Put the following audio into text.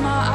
my eyes